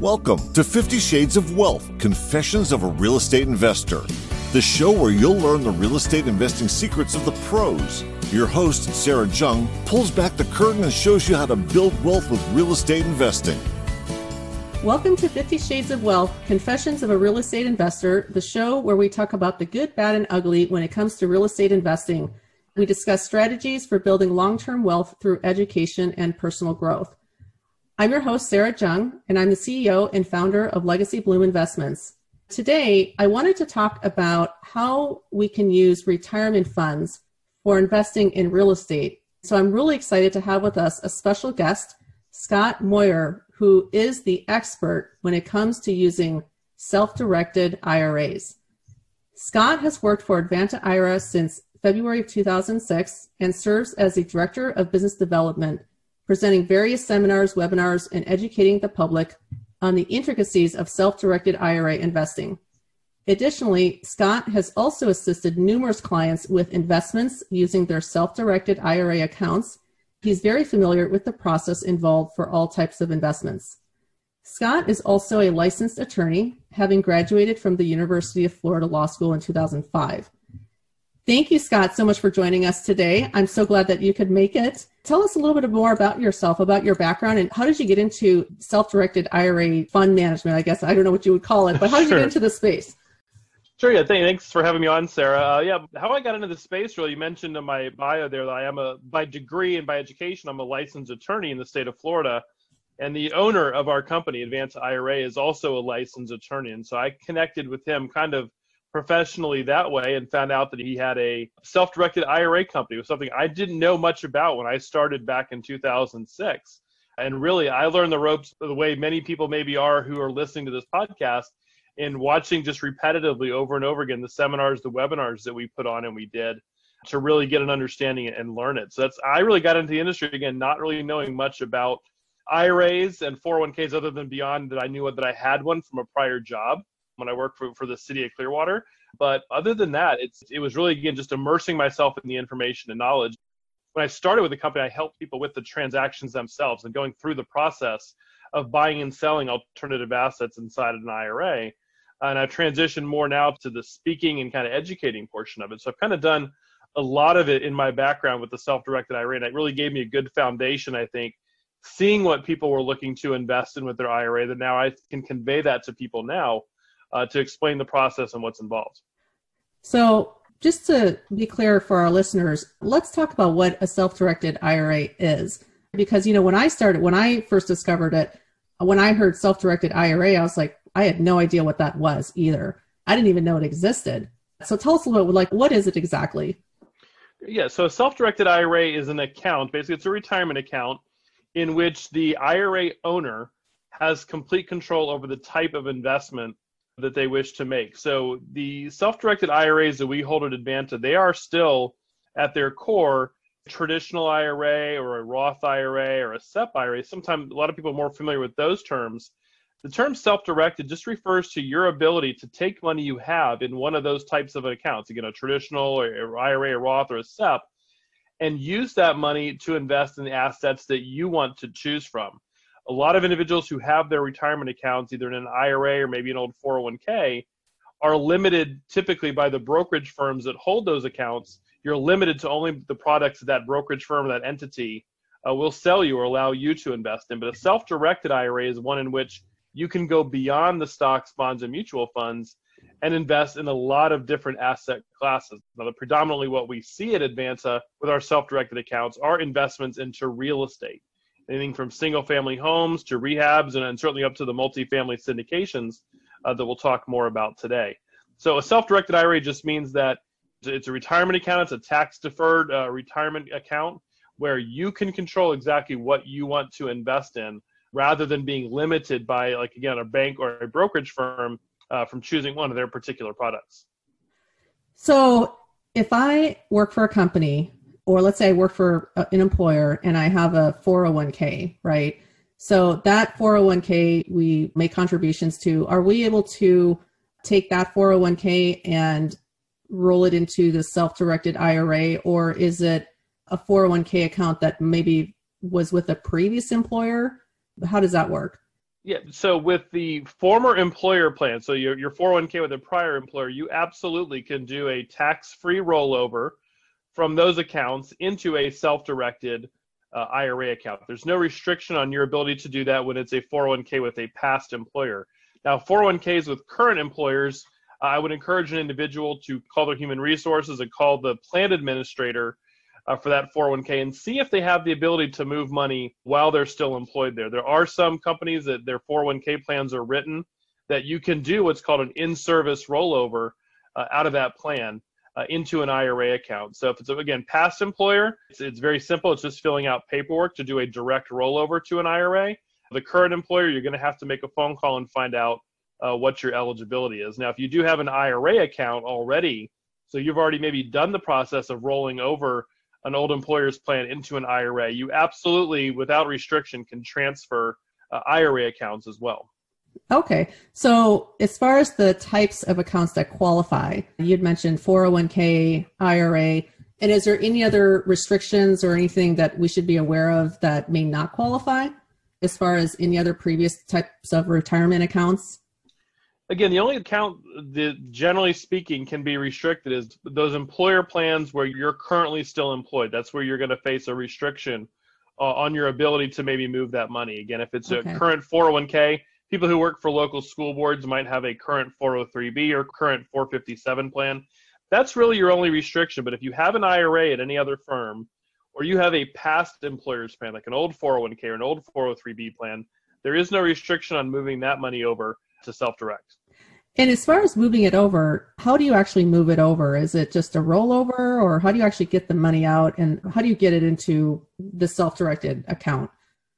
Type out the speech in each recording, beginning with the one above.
Welcome to 50 Shades of Wealth Confessions of a Real Estate Investor, the show where you'll learn the real estate investing secrets of the pros. Your host, Sarah Jung, pulls back the curtain and shows you how to build wealth with real estate investing. Welcome to 50 Shades of Wealth Confessions of a Real Estate Investor, the show where we talk about the good, bad, and ugly when it comes to real estate investing. We discuss strategies for building long term wealth through education and personal growth. I'm your host, Sarah Jung, and I'm the CEO and founder of Legacy Bloom Investments. Today, I wanted to talk about how we can use retirement funds for investing in real estate. So I'm really excited to have with us a special guest, Scott Maurer, who is the expert when it comes to using self directed IRAs. Scott has worked for Advanta IRA since February of 2006 and serves as the Director of Business Development presenting various seminars, webinars, and educating the public on the intricacies of self directed IRA investing. Additionally, Scott has also assisted numerous clients with investments using their self directed IRA accounts. He's very familiar with the process involved for all types of investments. Scott is also a licensed attorney, having graduated from the University of Florida Law School in 2005. Thank you, Scott, so much for joining us today. I'm so glad that you could make it. Tell us a little bit more about yourself, about your background, and how did you get into self directed IRA fund management? I guess I don't know what you would call it, but how did sure. you get into the space? Sure, yeah. Thanks for having me on, Sarah. Uh, yeah, how I got into the space, really, you mentioned in my bio there that I am a, by degree and by education, I'm a licensed attorney in the state of Florida. And the owner of our company, Advanta IRA, is also a licensed attorney. And so I connected with him kind of professionally that way and found out that he had a self-directed IRA company. Was something I didn't know much about when I started back in 2006. And really, I learned the ropes the way many people maybe are who are listening to this podcast in watching just repetitively over and over again the seminars, the webinars that we put on and we did to really get an understanding and learn it. So that's I really got into the industry again, not really knowing much about IRAs and 401ks other than beyond that I knew that I had one from a prior job when I worked for, for the city of Clearwater. But other than that, it's it was really again just immersing myself in the information and knowledge. When I started with the company, I helped people with the transactions themselves and going through the process of buying and selling alternative assets inside of an IRA. And I've transitioned more now to the speaking and kind of educating portion of it. So I've kind of done a lot of it in my background with the self-directed IRA, and it really gave me a good foundation, I think, seeing what people were looking to invest in with their IRA. That now I can convey that to people now uh, to explain the process and what's involved. So, just to be clear for our listeners, let's talk about what a self directed IRA is. Because, you know, when I started, when I first discovered it, when I heard self directed IRA, I was like, I had no idea what that was either. I didn't even know it existed. So, tell us a little bit, like, what is it exactly? Yeah, so a self directed IRA is an account, basically, it's a retirement account in which the IRA owner has complete control over the type of investment that they wish to make. So the self-directed IRAs that we hold at Advanta, they are still at their core traditional IRA or a Roth IRA or a SEP IRA. Sometimes a lot of people are more familiar with those terms. The term self-directed just refers to your ability to take money you have in one of those types of accounts, again, a traditional or IRA, or Roth, or a SEP, and use that money to invest in the assets that you want to choose from a lot of individuals who have their retirement accounts either in an IRA or maybe an old 401k are limited typically by the brokerage firms that hold those accounts. You're limited to only the products that, that brokerage firm, that entity uh, will sell you or allow you to invest in. But a self directed IRA is one in which you can go beyond the stocks, bonds, and mutual funds and invest in a lot of different asset classes. Now, the predominantly what we see at Advanta with our self directed accounts are investments into real estate anything from single family homes to rehabs and, certainly up to the multifamily syndications uh, that we'll talk more about today. So a self-directed IRA just means that it's a retirement account, it's a tax deferred uh, retirement account where you can control exactly what you want to invest in rather than being limited by like again a bank or a brokerage firm uh, from choosing one of their particular products. So if I work for a company or let's say I work for uh, an employer and I have a 401k, right? So that 401k we make contributions to, are we able to take that 401k and roll it into the self-directed IRA or is it a 401k account that maybe was with a previous employer? How does that work? Yeah, so with the former employer plan, so your, your 401k with a prior employer, you absolutely can do a tax free rollover from those accounts into a self directed uh, IRA account. There's no restriction on your ability to do that when it's a 401k with a past employer. Now, 401ks with current employers, uh, I would encourage an individual to call their human resources and call the plan administrator uh, for that 401k and see if they have the ability to move money while they're still employed there. There are some companies that their 401k plans are written that you can do what's called an in-service rollover uh, out of that plan uh, into an IRA account. So if it's again past employer, it's, it's very simple. It's just filling out paperwork to do a direct rollover to an IRA. The current employer, you're going to have to make a phone call and find out uh, what your eligibility is. Now, if you do have an IRA account already, so you've already maybe done the process of rolling over an old employer's plan into an IRA, you absolutely, without restriction, can transfer uh, IRA accounts as well. Okay. So, as far as the types of accounts that qualify, you'd mentioned 401k, IRA. And is there any other restrictions or anything that we should be aware of that may not qualify as far as any other previous types of retirement accounts? again, the only account that generally speaking can be restricted is those employer plans where you're currently still employed. That's where you're going to face a restriction uh, on your ability to maybe move that money. Again, if it's okay. a current 401k, people who work for local school boards might have a current 403b or current 457 plan. That's really your only restriction. But if you have an IRA at any other firm, or you have a past employer's plan, like an old 401k or an old 403b plan, there is no restriction on moving that money over to self direct. And as far as moving it over, how do you actually move it over? Is it just a rollover or how do you actually get the money out and how do you get it into the self directed account?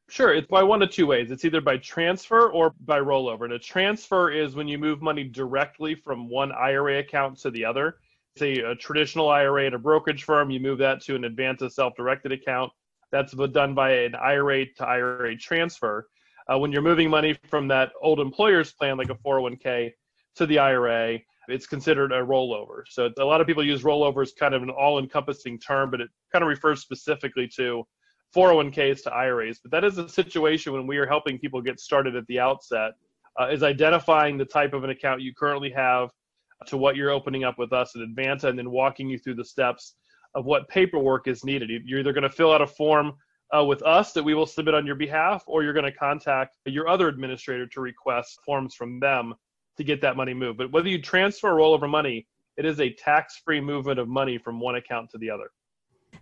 Sure, it's by one of two ways. It's either by transfer or by rollover. And a transfer is when you move money directly from one IRA account to the other. Say a traditional IRA at a brokerage firm, you move that to an Advanta self-directed account. That's done by an IRA to IRA transfer. Uh, when you're moving money from that old employer's plan, like a 401k, to the IRA, it's considered a rollover. So a lot of people use rollover as kind of an all-encompassing term, but it kind of refers specifically to 401ks to IRAs. But that is a situation when we are helping people get started at the outset, uh, is identifying the type of an account you currently have to what you're opening up with us at Advanta, and then walking you through the steps of what paperwork is needed. You're either going to fill out a form uh, with us that we will submit on your behalf, or you're going to contact your other administrator to request forms from them to get that money moved. But whether you transfer or roll over money, it is a tax free movement of money from one account to the other.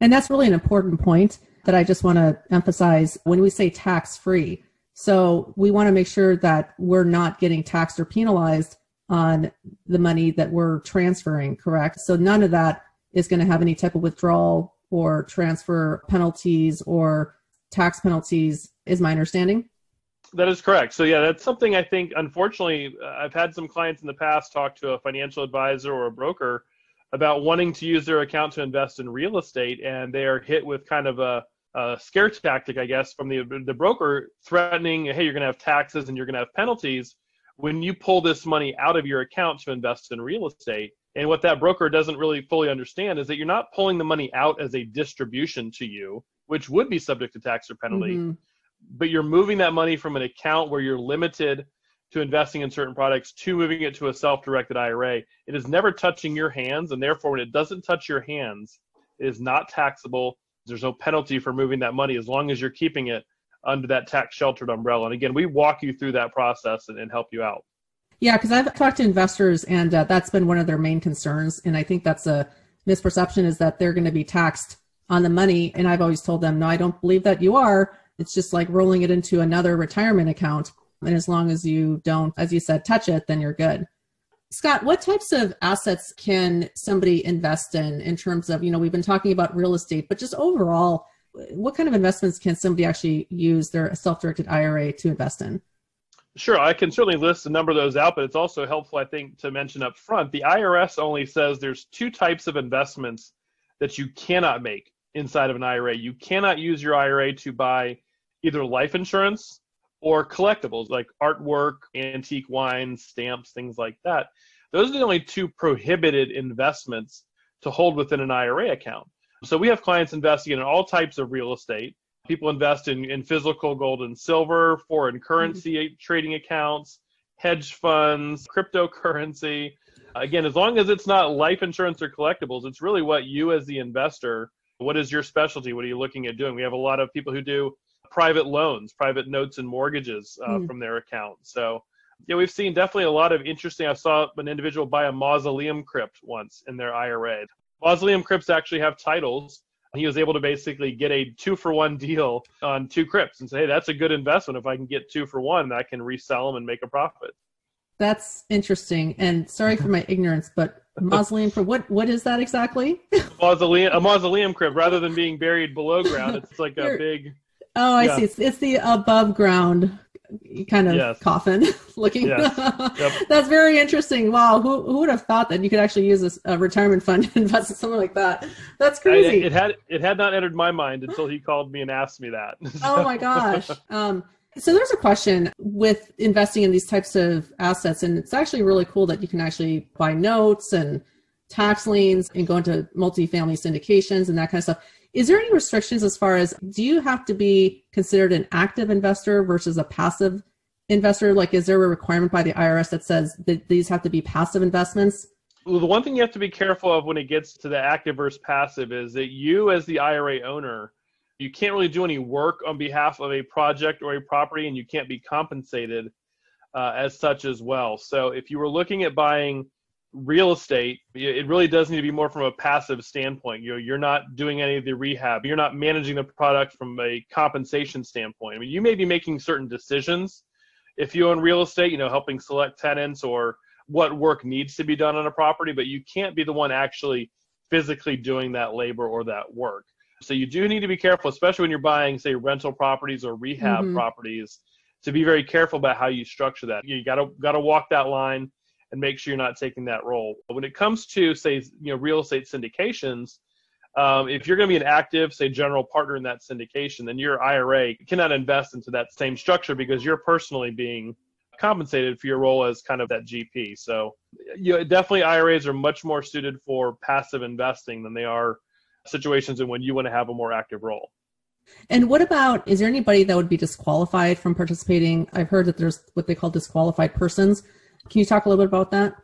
And that's really an important point that I just want to emphasize when we say tax free. So we want to make sure that we're not getting taxed or penalized on the money that we're transferring, correct? So none of that is going to have any type of withdrawal or transfer penalties or tax penalties, is my understanding. That is correct. So yeah, that's something I think. Unfortunately, I've had some clients in the past talk to a financial advisor or a broker about wanting to use their account to invest in real estate, and they are hit with kind of a, a scare tactic, I guess, from the the broker threatening, "Hey, you're going to have taxes and you're going to have penalties when you pull this money out of your account to invest in real estate." And what that broker doesn't really fully understand is that you're not pulling the money out as a distribution to you, which would be subject to tax or penalty. Mm-hmm but you're moving that money from an account where you're limited to investing in certain products to moving it to a self-directed IRA. It is never touching your hands, and therefore, when it doesn't touch your hands, it is not taxable. There's no penalty for moving that money as long as you're keeping it under that tax sheltered umbrella. And again, we walk you through that process and, and help you out. Yeah, because I've talked to investors, and uh, that's been one of their main concerns. And I think that's a misperception is that they're going to be taxed on the money. And I've always told them, no, I don't believe that you are it's just like rolling it into another retirement account. And as long as you don't, as you said, touch it, then you're good. Scott, what types of assets can somebody invest in in terms of, you know, we've been talking about real estate, but just overall, what kind of investments can somebody actually use their self directed IRA to invest in? Sure, I can certainly list a number of those out, but it's also helpful, I think, to mention up front the IRS only says there's two types of investments that you cannot make inside of an IRA. You cannot use your IRA to buy either life insurance or collectibles like artwork, antique wines, stamps, things like that. Those are the only two prohibited investments to hold within an IRA account. So we have clients investing in all types of real estate. People invest in, in physical gold and silver, foreign currency mm-hmm. trading accounts, hedge funds, cryptocurrency. Again, as long as it's not life insurance or collectibles, it's really what you as the investor, what is your specialty? What are you looking at doing? We have a lot of people who do private loans, private notes and mortgages uh, mm. from their account. So, yeah, we've seen definitely a lot of interesting. I saw an individual buy a mausoleum crypt once in their IRA. Mausoleum crypts actually have titles. He was able to basically get a two for one deal on two crypts and say, hey, that's a good investment. If I can get two for one, I can resell them and make a profit. That's interesting. And sorry for my ignorance, but mausoleum for what what is that exactly? mausoleum a mausoleum crypt rather than being buried below ground. It's like a big Oh, I yeah. see. It's, it's the above ground kind of yes. coffin looking. Yes. Yep. That's very interesting. Wow, who who would have thought that you could actually use a, a retirement fund to invest in something like that? That's crazy. I, it had it had not entered my mind until he called me and asked me that. oh my gosh. Um, so there's a question with investing in these types of assets, and it's actually really cool that you can actually buy notes and tax liens and go into multifamily syndications and that kind of stuff. Is there any restrictions as far as do you have to be considered an active investor versus a passive investor? Like, is there a requirement by the IRS that says that these have to be passive investments? Well, the one thing you have to be careful of when it gets to the active versus passive is that you, as the IRA owner, you can't really do any work on behalf of a project or a property, and you can't be compensated uh, as such as well. So, if you were looking at buying real estate, it really does need to be more from a passive standpoint. You know, you're not doing any of the rehab. You're not managing the product from a compensation standpoint. I mean, you may be making certain decisions if you own real estate, you know, helping select tenants or what work needs to be done on a property, but you can't be the one actually physically doing that labor or that work. So you do need to be careful, especially when you're buying, say, rental properties or rehab mm-hmm. properties, to be very careful about how you structure that. You got to got to walk that line and make sure you're not taking that role. When it comes to say you know real estate syndications, um, if you're going to be an active say general partner in that syndication, then your IRA cannot invest into that same structure because you're personally being compensated for your role as kind of that GP. So you know, definitely IRAs are much more suited for passive investing than they are situations in when you want to have a more active role. And what about is there anybody that would be disqualified from participating? I've heard that there's what they call disqualified persons. Can you talk a little bit about that?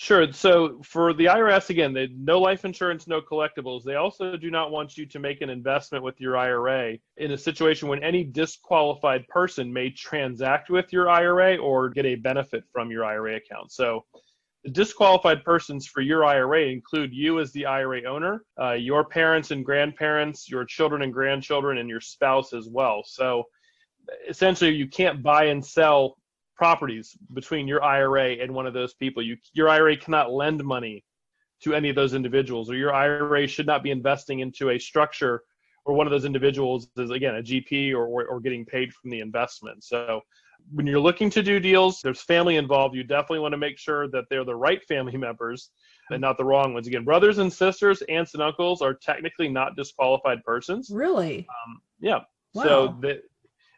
Sure. So for the IRS, again, they no life insurance, no collectibles. They also do not want you to make an investment with your IRA in a situation when any disqualified person may transact with your IRA or get a benefit from your IRA account. So the disqualified persons for your IRA include you as the IRA owner, uh, your parents and grandparents, your children and grandchildren, and your spouse as well. So essentially, you can't buy and sell properties between your IRA and one of those people. You, your IRA cannot lend money to any of those individuals, or your IRA should not be investing into a structure where one of those individuals is again a GP or, or, or getting paid from the investment. So when you're looking to do deals, there's family involved. You definitely want to make sure that they're the right family members and not the wrong ones. Again, brothers and sisters, aunts and uncles are technically not disqualified persons. Really? Um, yeah. Wow. So the,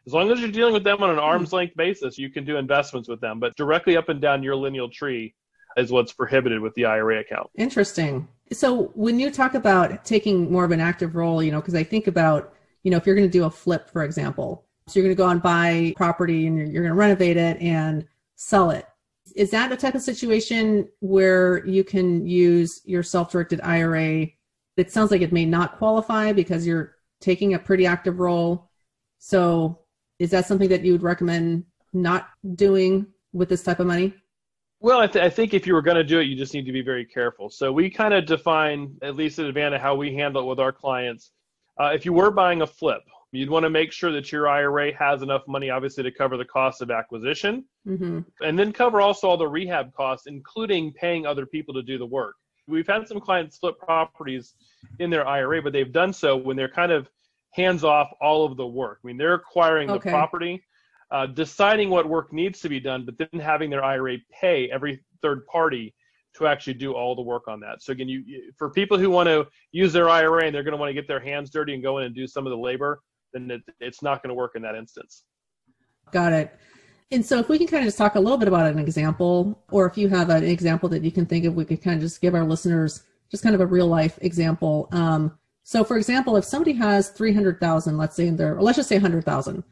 as long as you're dealing with them on an hmm. arm's length basis, you can do investments with them. But directly up and down your lineal tree is what's prohibited with the IRA account. Interesting. So when you talk about taking more of an active role, you know, because I think about, you know, if you're going to do a flip, for example, so you're going to go and buy property and you're, you're going to renovate it and sell it. Is that a type of situation where you can use your self-directed IRA? It sounds like it may not qualify because you're taking a pretty active role. So is that something that you would recommend not doing with this type of money? Well, I, th- I think if you were going to do it, you just need to be very careful. So we kind of define, at least at Advanta, how we handle it with our clients. Uh, if you were buying a flip, you'd want to make sure that your IRA has enough money, obviously, to cover the cost of acquisition, mm-hmm. and then cover also all the rehab costs, including paying other people to do the work. We've had some clients flip properties in their IRA, but they've done so when they're kind of hands off all of the work. I mean, they're acquiring okay. the property, uh, deciding what work needs to be done, but then having their IRA pay every third party to actually do all the work on that. So again, you for people who want to use their IRA and they're going to want to get their hands dirty and go in and do some of the labor, then it, it's not going to work in that instance. Got it. And so, if we can kind of just talk a little bit about an example, or if you have an example that you can think of, we could kind of just give our listeners just kind of a real life example. Um, So, for example, if somebody has 300,000, let's say in their, let's just say 100,000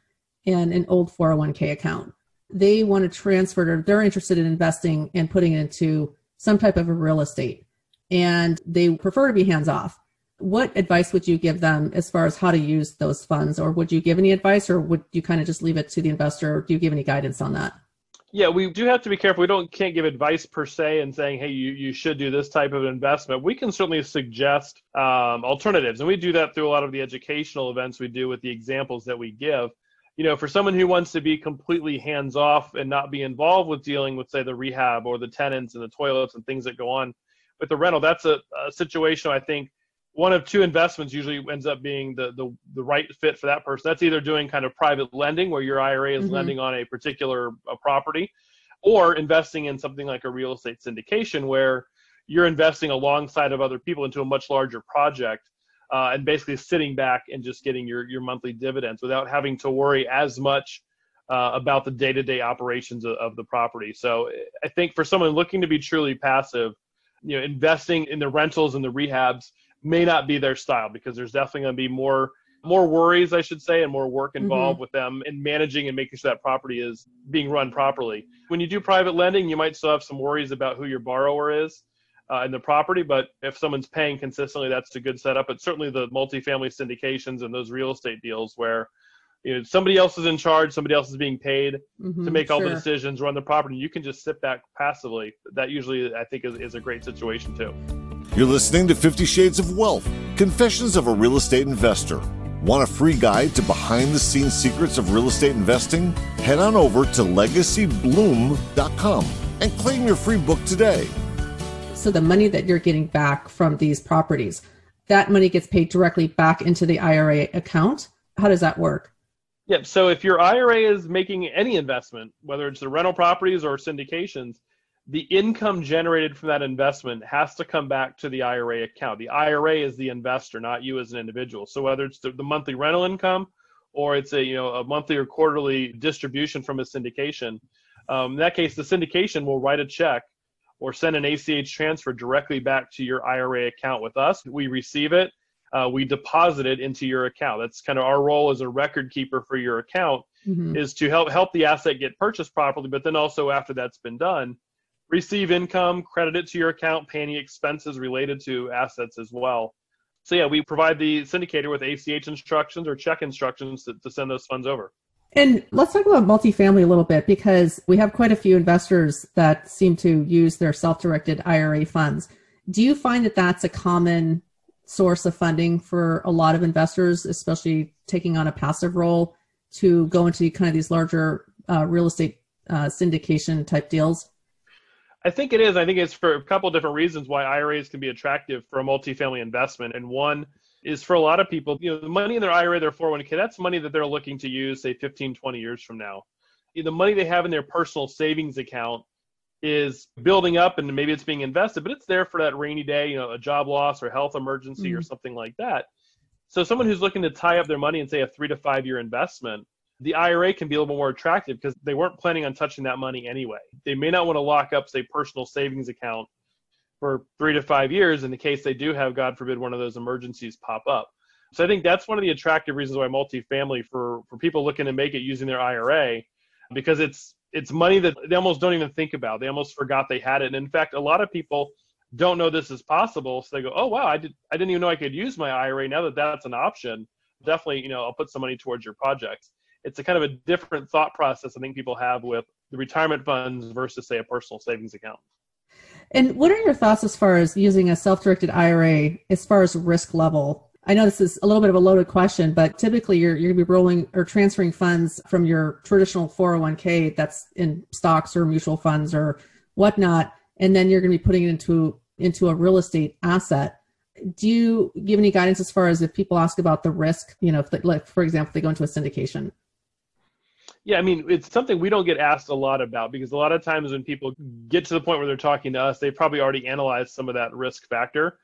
in an old 401k account, they want to transfer or they're interested in investing and putting it into some type of a real estate and they prefer to be hands off. What advice would you give them as far as how to use those funds? Or would you give any advice or would you kind of just leave it to the investor? Or do you give any guidance on that? Yeah, we do have to be careful. We don't can't give advice per se and saying, hey, you, you should do this type of investment. We can certainly suggest um, alternatives, and we do that through a lot of the educational events we do with the examples that we give. You know, for someone who wants to be completely hands off and not be involved with dealing with, say, the rehab or the tenants and the toilets and things that go on with the rental, that's a, a situation I think one of two investments usually ends up being the, the, the right fit for that person. That's either doing kind of private lending where your IRA is mm-hmm. lending on a particular uh, property, or investing in something like a real estate syndication where you're investing alongside of other people into a much larger project uh, and basically sitting back and just getting your, your monthly dividends without having to worry as much uh, about the day-to-day operations of, of the property. So I think for someone looking to be truly passive, you know, investing in the rentals and the rehabs may not be their style because there's definitely going to be more more worries, I should say, and more work mm-hmm. involved mm-hmm. with them in managing and making sure that property is being run properly. When you do private lending, you might still have some worries about who your borrower is uh, in the property, but if someone's paying consistently, that's a good setup. But certainly the multifamily syndications and those real estate deals where you know somebody else is in charge, somebody else is being paid mm-hmm, to make all the decisions, run the property. You can just sit back passively. That usually, I think, is, is a great situation too. You're listening to 50 Shades of Wealth Confessions of a Real Estate Investor. Want a free guide to behind the scenes secrets of real estate investing? Head on over to legacybloom.com and claim your free book today. So, the money that you're getting back from these properties, that money gets paid directly back into the IRA account. How does that work? Yep. So, if your IRA is making any investment, whether it's the rental properties or syndications, the income generated from that investment has to come back to the IRA account. The IRA is the investor, not you as an individual. So whether it's the, the monthly rental income or it's a you know a monthly or quarterly distribution from a syndication, um, in that case, the syndication will write a check or send an ACH transfer directly back to your IRA account with us. We receive it, uh, we deposit it into your account. That's kind of our role as a record keeper for your account mm-hmm. is to help help the asset get purchased properly, but then also after that's been done receive income, credit it to your account, pay any expenses related to assets as well. So yeah, we provide the syndicator with ACH instructions or check instructions to, to send those funds over. And let's talk about multifamily a little bit because we have quite a few investors that seem to use their self-directed IRA funds. Do you find that that's a common source of funding for a lot of investors, especially taking on a passive role to go into kind of these larger uh, real estate uh, syndication type deals? I think it is. I think it's for a couple different reasons why IRAs can be attractive for a multifamily investment. And one is for a lot of people, you know, the money in their IRA, their 401k, that's money that they're looking to use, say, 15, 20 years from now. The money they have in their personal savings account is building up and maybe it's being invested, but it's there for that rainy day, you know, a job loss or health emergency mm-hmm. or something like that. So someone who's looking to tie up their money and say a three to five year investment, the IRA can be a little more attractive because they weren't planning on touching that money anyway. They may not want to lock up, say, personal savings account for three to five years in the case they do have, God forbid, one of those emergencies pop up. So I think that's one of the attractive reasons why multifamily for for people looking to make it using their IRA, because it's it's money that they almost don't even think about. They almost forgot they had it. And in fact, a lot of people don't know this is possible, so they go, "Oh wow, I did I didn't even know I could use my IRA. Now that that's an option, definitely, you know, I'll put some money towards your projects." It's a kind of a different thought process I think people have with the retirement funds versus say a personal savings account. And what are your thoughts as far as using a self-directed IRA as far as risk level? I know this is a little bit of a loaded question, but typically you're you're gonna be rolling or transferring funds from your traditional 401k that's in stocks or mutual funds or whatnot, and then you're gonna be putting it into into a real estate asset do you give any guidance as far as if people ask about the risk you know they, like for example they go into a syndication yeah, I mean, it's something we don't get asked a lot about because a lot of times when people get to the point where they're talking to us, they've probably already analyzed some of that risk factor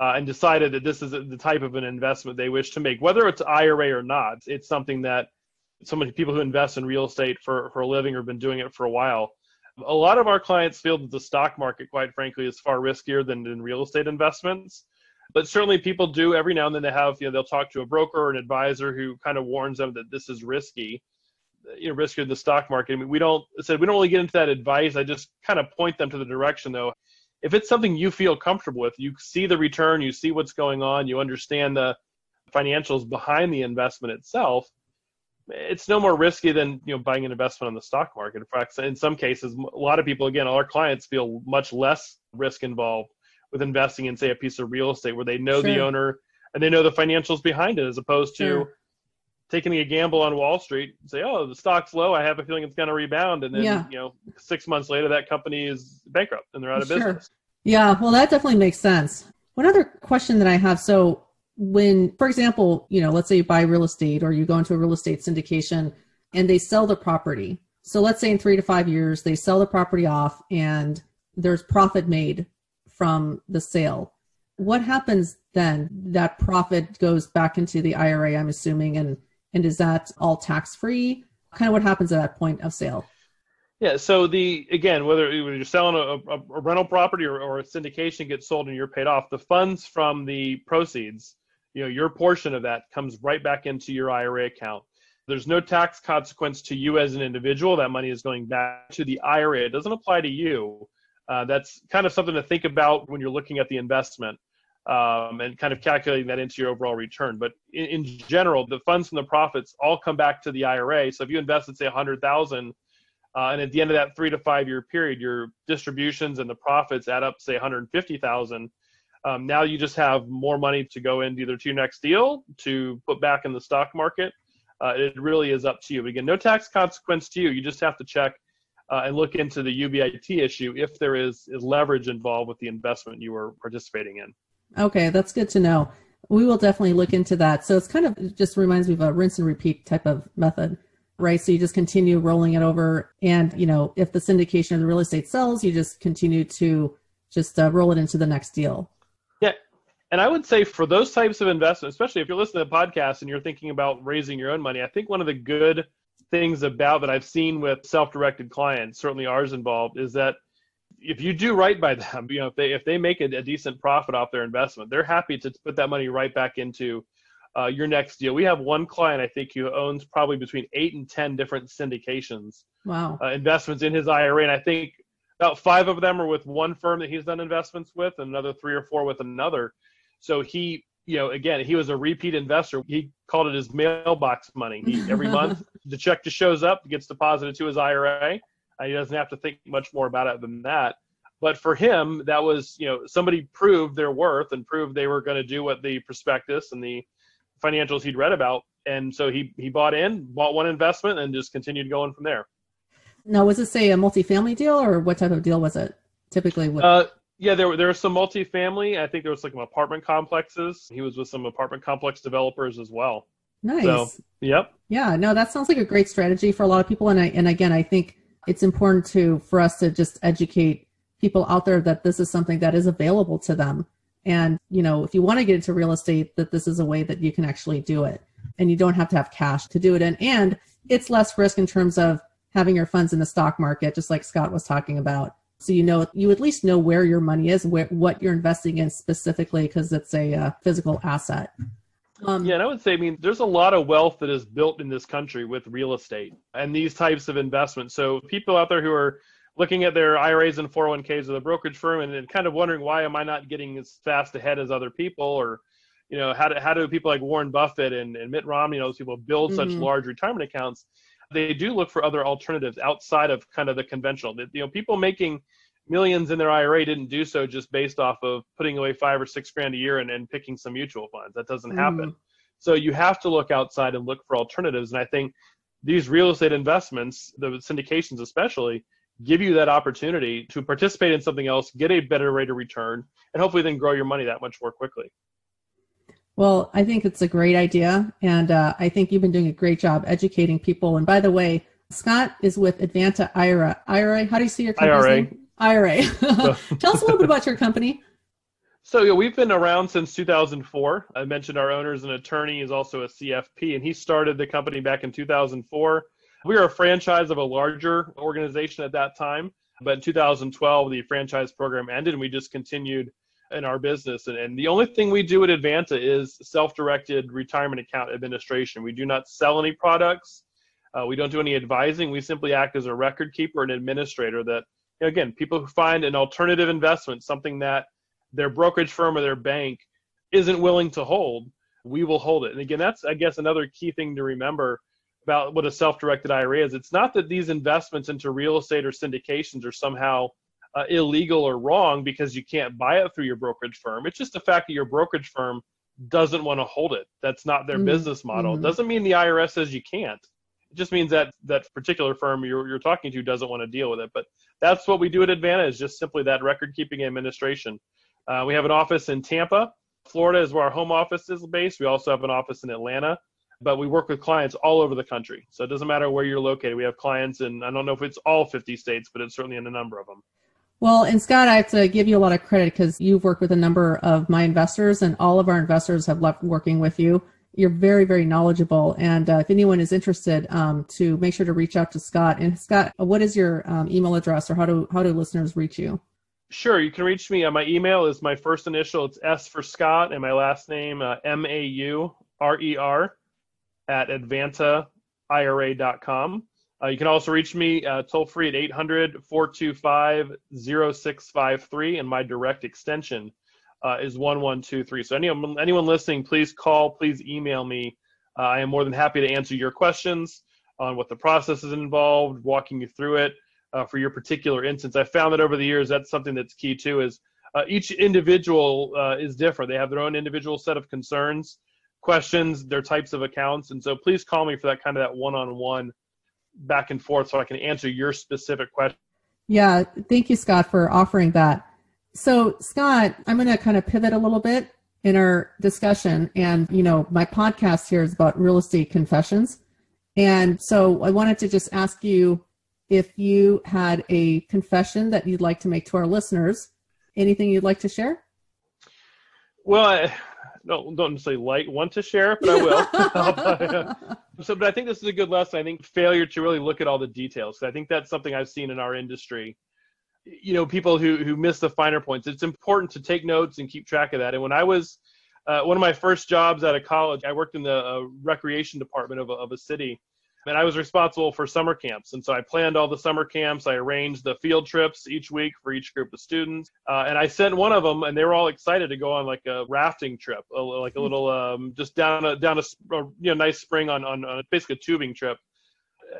uh, and decided that this is the type of an investment they wish to make, whether it's IRA or not. It's something that so many people who invest in real estate for, for a living or have been doing it for a while. A lot of our clients feel that the stock market, quite frankly, is far riskier than in real estate investments. But certainly people do every now and then they have, you know, they'll talk to a broker or an advisor who kind of warns them that this is risky, you know, riskier than the stock market. I mean, we don't said we don't really get into that advice. I just kind of point them to the direction though. If it's something you feel comfortable with, you see the return, you see what's going on, you understand the financials behind the investment itself, it's no more risky than you know buying an investment on the stock market. In fact, in some cases, a lot of people, again, all our clients feel much less risk involved with investing in, say, a piece of real estate where they know sure. the owner and they know the financials behind it, as opposed to sure. Taking a gamble on Wall Street and say, "Oh, the stock's low. I have a feeling it's going to rebound," and then yeah. you know, six months later, that company is bankrupt and they're out of sure. business. Yeah, well, that definitely makes sense. One other question that I have, so when for example you know let's say you buy real estate or you go into a real estate syndication and they sell the property so let's say in three to five years they sell the property off and there's profit made from the sale what happens then that profit goes back into the ira i'm assuming and and is that all tax free kind of what happens at that point of sale yeah. So the again, whether you're selling a, a, a rental property or, or, a syndication gets sold and you're paid off, the funds from the proceeds you know your portion of that comes right back into your IRA account. There's no tax consequence to you as an individual. That money is going back to the IRA. It doesn't apply to you. Uh, that's kind of something to think about when you're looking at the investment um, and kind of calculating that into your overall return. But in, in, general, the funds from the profits all come back to the IRA. So if you invested, say, 100,000, uh, and at the end of that three to five year period, your distributions and the profits add up, say, 150,000 um, now you just have more money to go in either to your next deal, to put back in the stock market. Uh, it really is up to you. But again, no tax consequence to you. You just have to check uh, and look into the UBIT issue if there is, is leverage involved with the investment you were participating in. Okay, that's good to know. We will definitely look into that. So it's kind of it just reminds me of a rinse and repeat type of method, right? So you just continue rolling it over, and you know if the syndication of the real estate sells, you just continue to just uh, roll it into the next deal. Yeah. And I would say for those types of investments, especially if you're listening to the podcast and you're thinking about raising your own money, I think one of the good things about that I've seen with self-directed clients, certainly ours involved, is that if you do right by them, you know, if they if they make a, a decent profit off their investment, they're happy to put that money right back into uh, your next deal. We have one client I think who owns probably between eight and ten different syndications, wow, uh, investments in his IRA, and I think about five of them are with one firm that he's done investments with, and another three or four with another. So he, you know, again, he was a repeat investor. He called it his mailbox money. He, every month, the check just shows up, gets deposited to his IRA. He doesn't have to think much more about it than that. But for him, that was, you know, somebody proved their worth and proved they were going to do what the prospectus and the financials he'd read about. And so he he bought in, bought one investment, and just continued going from there. Now, was this say a multifamily deal or what type of deal was it? Typically, what? Uh, yeah, there were there was some multifamily. I think there was like some apartment complexes. He was with some apartment complex developers as well. Nice. So, yep. Yeah, no, that sounds like a great strategy for a lot of people. And I and again, I think it's important to for us to just educate people out there that this is something that is available to them. And you know, if you want to get into real estate, that this is a way that you can actually do it, and you don't have to have cash to do it. And and it's less risk in terms of having your funds in the stock market, just like Scott was talking about. So you know, you at least know where your money is, where what you're investing in specifically, because it's a uh, physical asset. Um, yeah, and I would say, I mean, there's a lot of wealth that is built in this country with real estate and these types of investments. So people out there who are looking at their IRAs and 401ks with a brokerage firm and, and kind of wondering why am I not getting as fast ahead as other people, or you know, how do how do people like Warren Buffett and, and Mitt Romney, you know, those people build mm-hmm. such large retirement accounts? they do look for other alternatives outside of kind of the conventional. You know, people making millions in their IRA didn't do so just based off of putting away five or six grand a year and, and picking some mutual funds. That doesn't mm. happen. So you have to look outside and look for alternatives. And I think these real estate investments, the syndications especially, give you that opportunity to participate in something else, get a better rate of return, and hopefully then grow your money that much more quickly. Well, I think it's a great idea. And uh, I think you've been doing a great job educating people. And by the way, Scott is with Advanta IRA. IRA, how do you see your company? IRA. Name? IRA. Tell us a little bit about your company. So yeah, we've been around since 2004. I mentioned our owner is an attorney, is also a CFP, and he started the company back in 2004. We were a franchise of a larger organization at that time, but in 2012 the franchise program ended, and we just continued in our business. And, and the only thing we do at Advanta is self-directed retirement account administration. We do not sell any products. Uh, we don't do any advising. We simply act as a record keeper and administrator that, know, again, people who find an alternative investment, something that their brokerage firm or their bank isn't willing to hold, we will hold it. And again, that's, I guess, another key thing to remember about what a self-directed IRA is. It's not that these investments into real estate or syndications are somehow uh, illegal or wrong because you can't buy it through your brokerage firm. It's just the fact that your brokerage firm doesn't want to hold it. That's not their mm-hmm. business model. Mm-hmm. Doesn't mean the IRS says you can't. It just means that that particular firm you're, you're talking to doesn't want to deal with it. But that's what we do at Advanta, just simply that record keeping administration. Uh, we have an office in Tampa, Florida is where our home office is based. We also have an office in Atlanta, but we work with clients all over the country. So it doesn't matter where you're located. We have clients in, I don't know if it's all 50 states, but it's certainly in a number of them. Well, and Scott, I have to give you a lot of credit because you've worked with a number of my investors, and all of our investors have loved working with you. You're very, very knowledgeable. And uh, if anyone is interested, um, to make sure to reach out to Scott. And Scott, what is your um, email address, or how do how do listeners reach you? Sure, you can reach me. Uh, my email is my first initial. It's S for Scott, and my last name uh, M A U R E R at advantaira.com. Uh, you can also reach me uh, toll free at 800 425 0653, and my direct extension uh, is 1123. So, anyone, anyone listening, please call, please email me. Uh, I am more than happy to answer your questions on what the process is involved, walking you through it uh, for your particular instance. I found that over the years, that's something that's key too, is uh, each individual is different. They have their own individual set of concerns, questions, their types of accounts. And so, please call me for that kind of that one on one back and forth so I can answer your specific question. Yeah, thank you, Scott, for offering that. So, Scott, I'm going to kind of pivot a little bit in our discussion. And, you know, my podcast here is about real estate confessions. And so I wanted to just ask you if you had a confession that you'd like to make to our listeners. Anything you'd like to share? Well, I don't, don't necessarily like want to share but I will. So, but I think this is a good lesson. I think failure to really look at all the details. I think that's something I've seen in our industry. You know, people who who miss the finer points. It's important to take notes and keep track of that. And when I was uh, one of my first jobs out of college, I worked in the uh, recreation department of a, of a city and I was responsible for summer camps. And so I planned all the summer camps. I arranged the field trips each week for each group of students. Uh, and I sent one of them, and they were all excited to go on like a rafting trip, a, like a little um, just down a down a, a you know nice spring on, on on basically a tubing trip.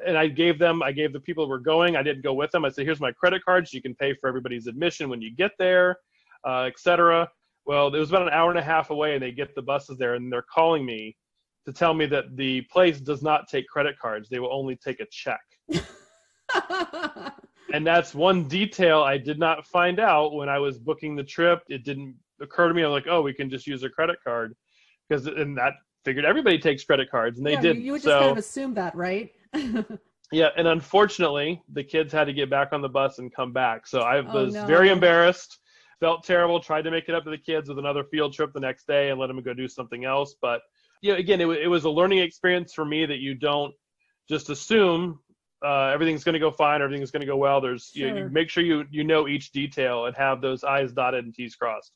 And I gave them, I gave the people who were going, I didn't go with them. I said, here's my credit cards. You can pay for everybody's admission when you get there, uh, etc. Well, it was about an hour and a half away, and they get the buses there, and they're calling me to tell me that the place does not take credit cards. They will only take a check. and that's one detail I did not find out when I was booking the trip. It didn't occur to me. I'm like, oh, we can just use a credit card because and that figured everybody takes credit cards, and they yeah, did. You would just so, kind of assume that, right? Yeah, and unfortunately, the kids had to get back on the bus and come back. So I oh, was no. very embarrassed, felt terrible. Tried to make it up to the kids with another field trip the next day and let them go do something else, but yeah, again, it, it was a learning experience for me that you don't just assume uh, everything's going to go fine, everything's going to go well. There's sure. you, you make sure you you know each detail and have those I's dotted and T's crossed.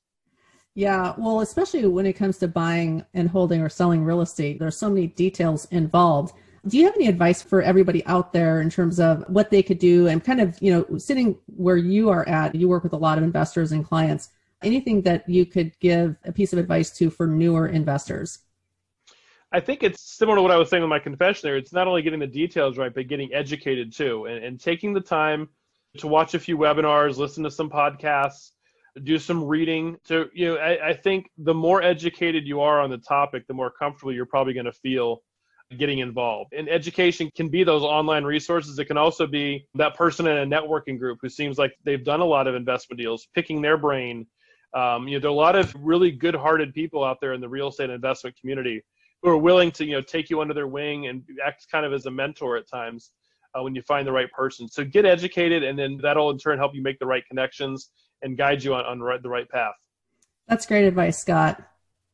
Yeah, well, especially when it comes to buying and holding or selling real estate, there's so many details involved. Do you have any advice for everybody out there in terms of what they could do and kind of, you know, sitting where you are at, you work with a lot of investors and clients, anything that you could give a piece of advice to for newer investors? I think it's similar to what I was saying with my confession there. It's not only getting the details right, but getting educated too, and, and taking the time to watch a few webinars, listen to some podcasts, do some reading. So, you know, I, I think the more educated you are on the topic, the more comfortable you're probably going to feel getting involved. And education can be those online resources. It can also be that person in a networking group who seems like they've done a lot of investment deals, picking their brain. Um, you know, there are a lot of really good-hearted people out there in the real estate investment community who are willing to you know take you under their wing and act kind of as a mentor at times uh, when you find the right person. So get educated, and then that'll in turn help you make the right connections and guide you on, on the right path. That's great advice, Scott.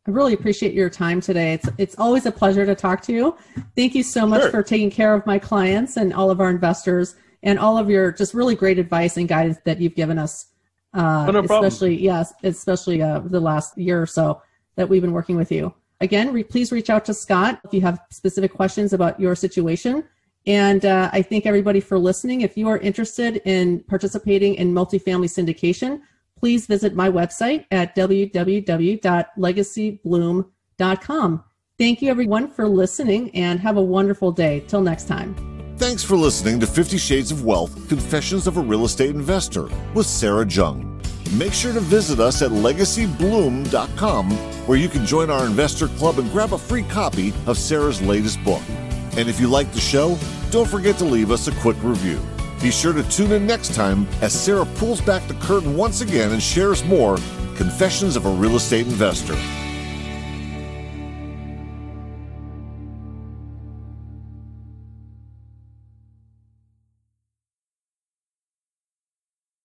I really appreciate your time today. It's it's always a pleasure to talk to you. Thank you so much sure. for taking care of my clients and all of our investors and all of your just really great advice and guidance that you've given us. Uh, oh, no especially yes, especially uh, the last year or so that we've been working with you. Again, re- please reach out to Scott if you have specific questions about your situation. And uh, I thank everybody for listening. If you are interested in participating in multifamily syndication, please visit my website at www.legacybloom.com. Thank you, everyone, for listening and have a wonderful day. Till next time. Thanks for listening to 50 Shades of Wealth Confessions of a Real Estate Investor with Sarah Jung. Make sure to visit us at legacybloom.com where you can join our investor club and grab a free copy of Sarah's latest book. And if you like the show, don't forget to leave us a quick review. Be sure to tune in next time as Sarah pulls back the curtain once again and shares more Confessions of a Real Estate Investor.